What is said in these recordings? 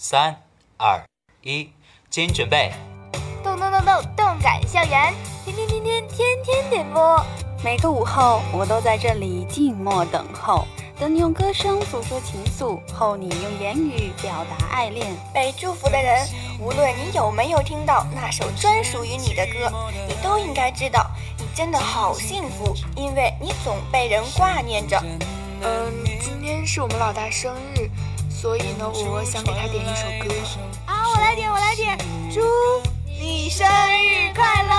三二一，请准备。动动动动动感校园，天天天天天天点播。每个午后，我都在这里静默等候，等你用歌声诉说情愫，候你用言语表达爱恋。被祝福的人，无论你有没有听到那首专属于你的歌，你都应该知道，你真的好幸福，因为你总被人挂念着。嗯，今天是我们老大生日，所以呢，我想给他点一首歌。啊，我来点，我来点，祝你生日快乐！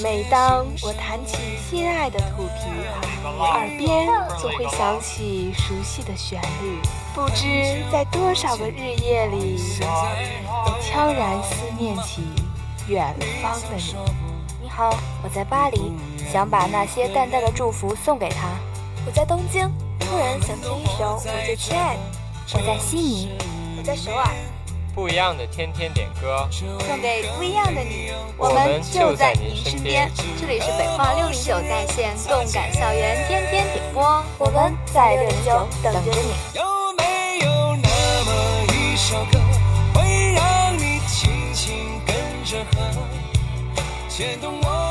每当我弹起心爱的土琵琶，耳边总会响起熟悉的旋律。不知在多少个日夜里，我悄然思念起远方的你。你好，我在巴黎，想把那些淡淡的祝福送给他。我在东京，突然想听一首我最亲爱的。我在悉尼，我在首尔。不一样的天天点歌，送给不一样的你。我们就在您身边。这里是北化六零九在线动感校园天天点播，我们在六零九等着你。有没有那么一首歌，会让你轻轻跟着和，牵动我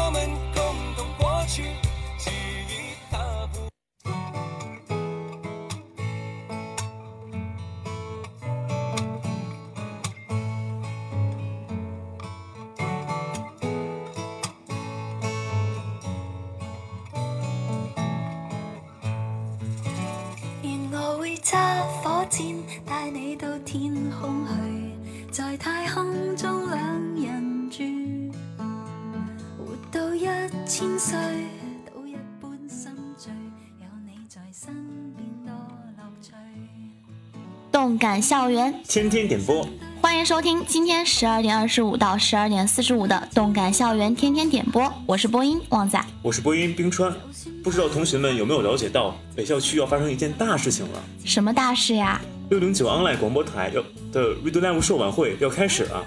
一千歲都一般心醉，有你在身邊多樂趣。动感校园，天天点播，欢迎收听今天十二点二十五到十二点四十五的动感校园天天点播，我是播音旺仔。我是播音冰川。不知道同学们有没有了解到，北校区要发生一件大事情了？什么大事呀？六零九 online 广播台要的 Radio Live 售晚会要开始了。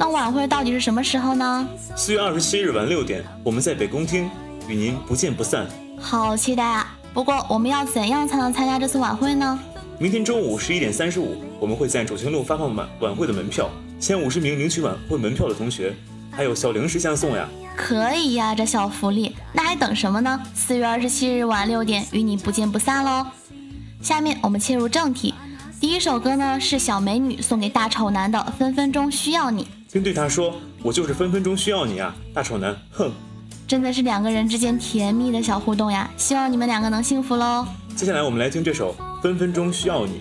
那晚会到底是什么时候呢？四月二十七日晚六点，我们在北宫厅与您不见不散。好期待啊！不过我们要怎样才能参加这次晚会呢？明天中午十一点三十五，我们会在主清路发放晚晚会的门票，前五十名领取晚会门票的同学，还有小零食相送呀。可以呀，这小福利，那还等什么呢？四月二十七日晚六点，与你不见不散喽！下面我们切入正题，第一首歌呢是小美女送给大丑男的《分分钟需要你》，并对他说：“我就是分分钟需要你啊，大丑男！”哼，真的是两个人之间甜蜜的小互动呀！希望你们两个能幸福喽！接下来我们来听这首《分分钟需要你》。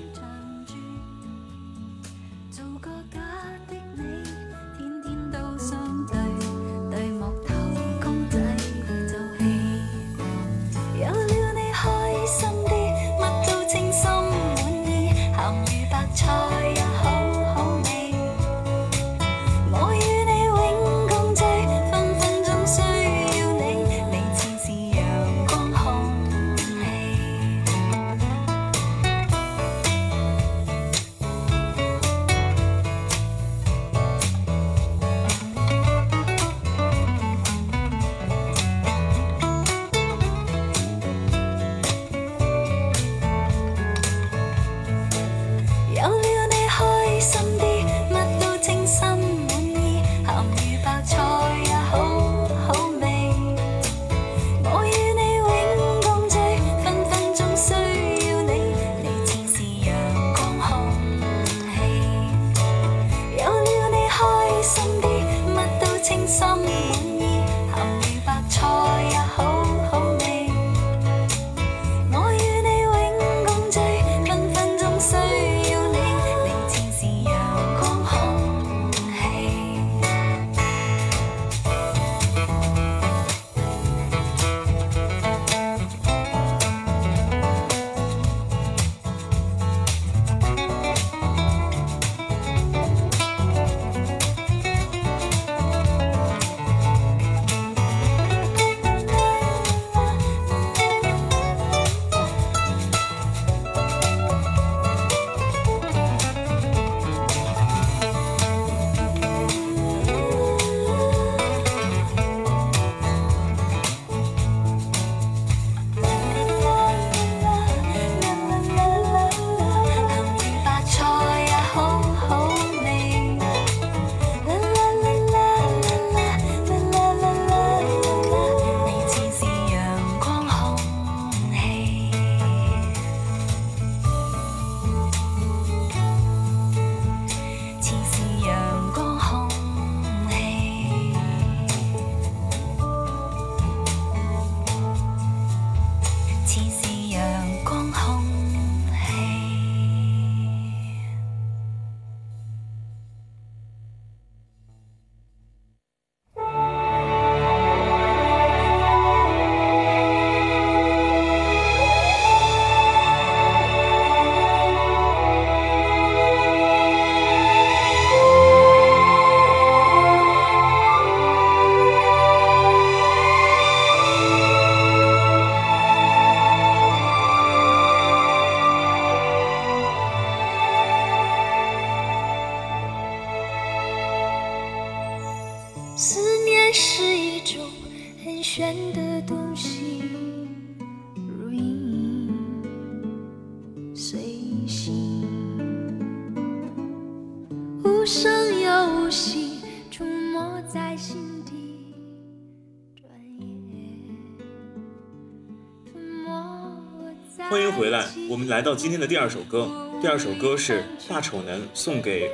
欢迎回来，我们来到今天的第二首歌。第二首歌是大丑男送给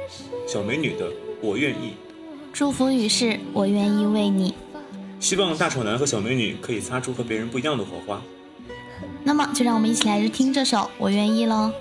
小美女的《我愿意》，祝福语是“我愿意为你”。希望大丑男和小美女可以擦出和别人不一样的火花。那么，就让我们一起来听这首《我愿意》喽。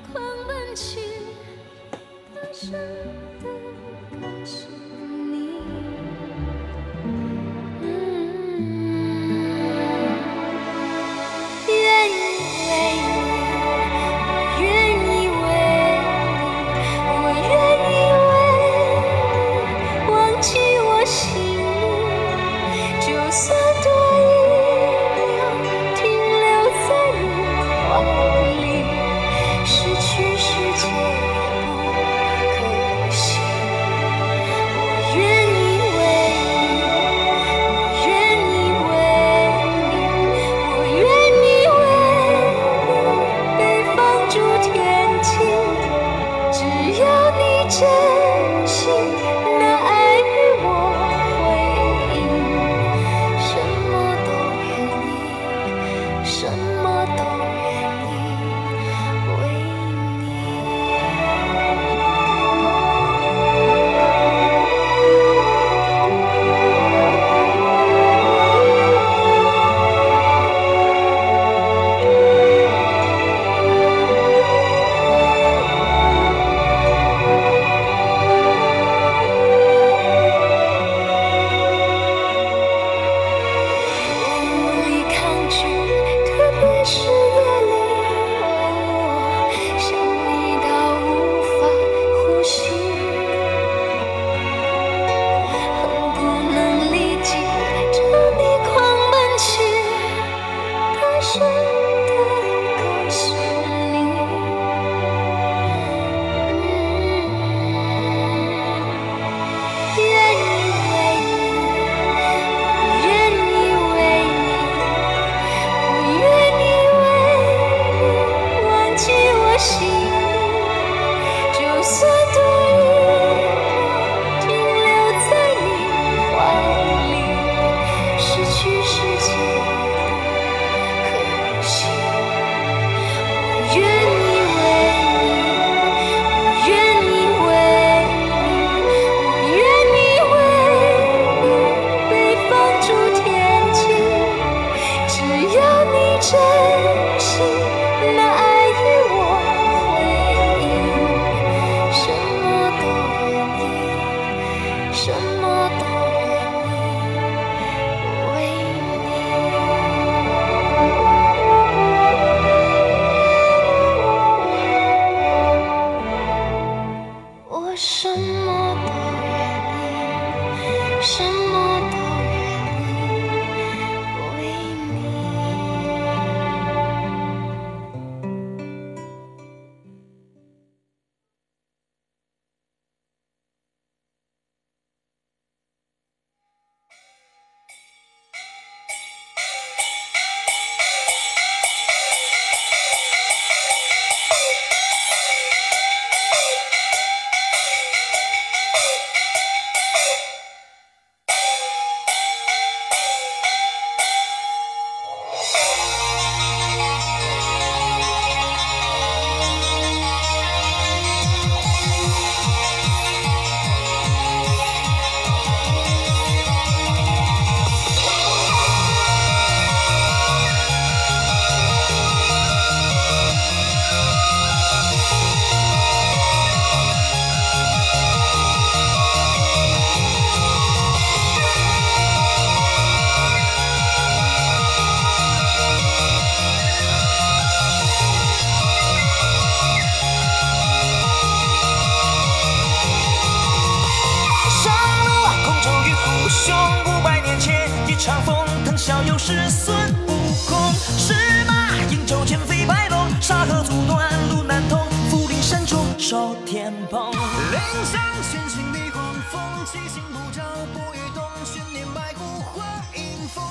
七星不照不与冬，悬念白骨化迎风。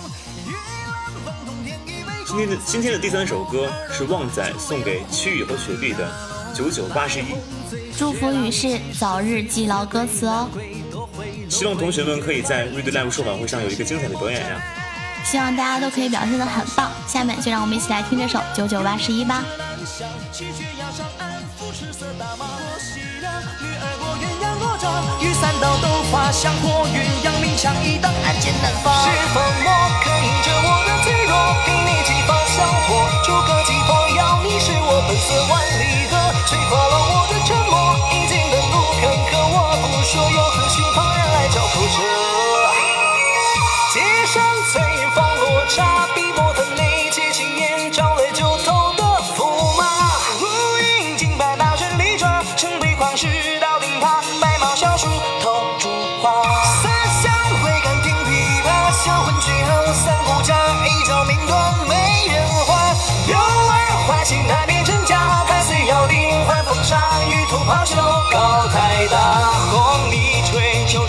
今天的今天的第三首歌是旺仔送给曲宇和雪碧的《九九八十一》，祝福雨是早日记牢歌词哦。希望同学们可以在 Read Live 说晚会上有一个精彩的表演呀！希望大家都可以表现得很棒。下面就让我们一起来听这首《九九八十一》吧。雨伞刀斗法，香火云扬，明枪易挡，暗箭难防。是粉墨刻印着我的脆弱，凭你激发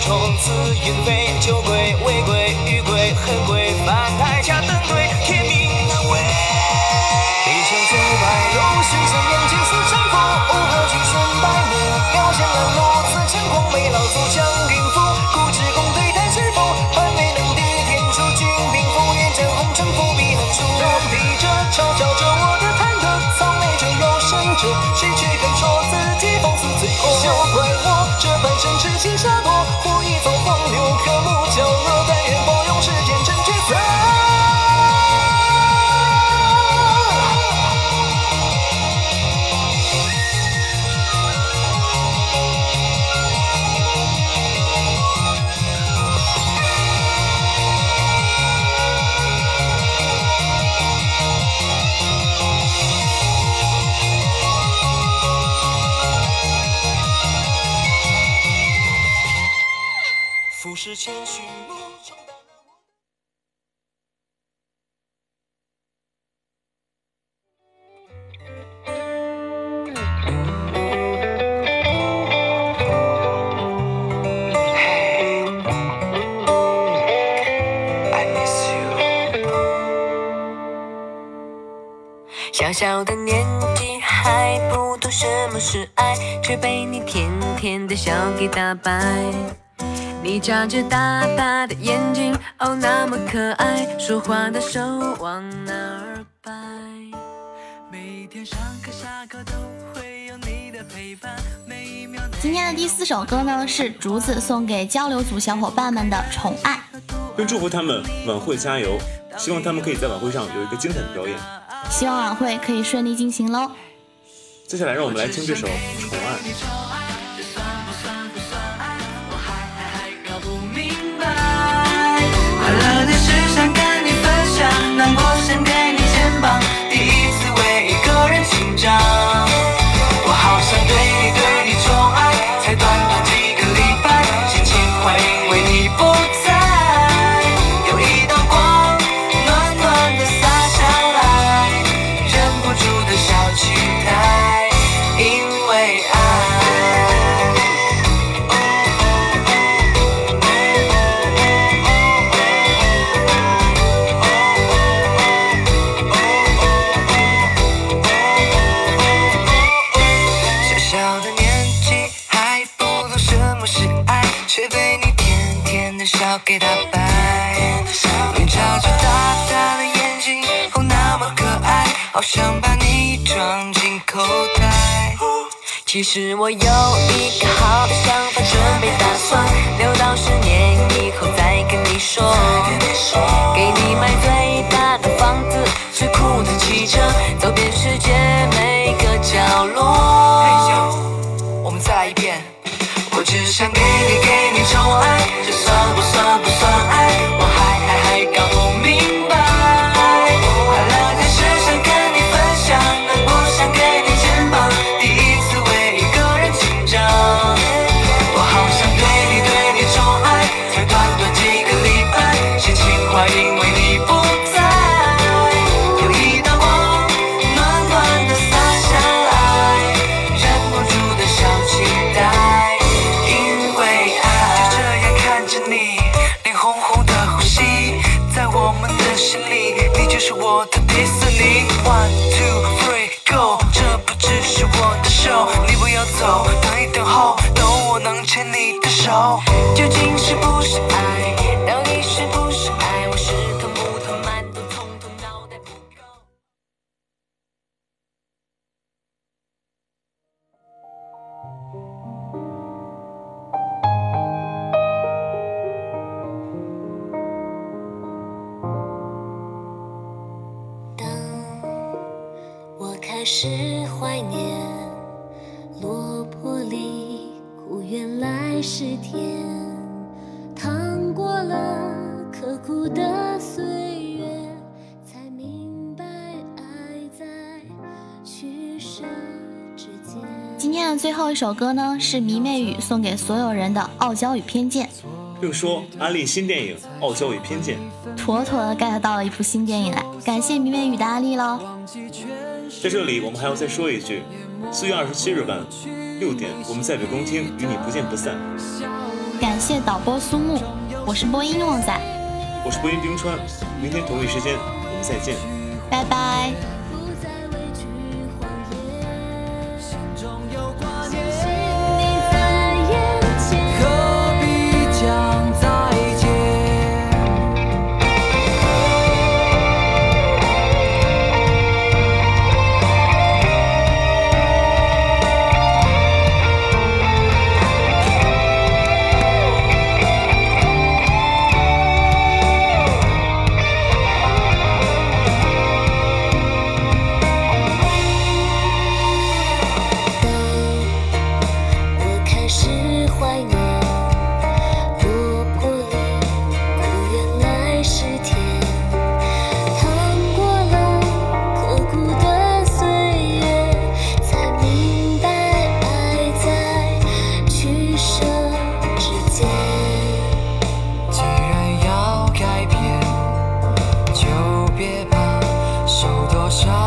虫子云飞酒鬼小小的年纪还不懂什么是爱，却被你甜甜的笑给打败。你眨着大大的眼睛，哦，那么可爱，说话的手往哪儿摆？每天上课下课都会有你的陪伴，每一秒。今天的第四首歌呢，是竹子送给交流组小伙伴们的《宠爱》，并祝福他们晚会加油，希望他们可以在晚会上有一个精彩的表演。希望晚会可以顺利进行喽。接下来，让我们来听这首《宠爱》。快乐的事想跟你分享，难过想给你肩膀，第一次为一个人紧张。其实我有一个好的想法，准备打算留到十年以后再跟你说。手。究竟是不是爱？到底是不是爱？我是颗木头馒头，统统脑袋不够。当我开始怀念来是甜。趟过了刻苦的岁月，才明白爱在取舍之间。今天的最后一首歌呢，是迷妹雨送给所有人的《傲娇与偏见》，并说安利新电影《傲娇与偏见》。妥妥的 get 到了一部新电影来，感谢迷妹雨的安利喽。在这里，我们还要再说一句：四月二十七日晚六点，我们在北宫厅与你不见不散。感谢导播苏木，我是播音旺仔，我是播音冰川，明天同一时间我们再见，拜拜。shot.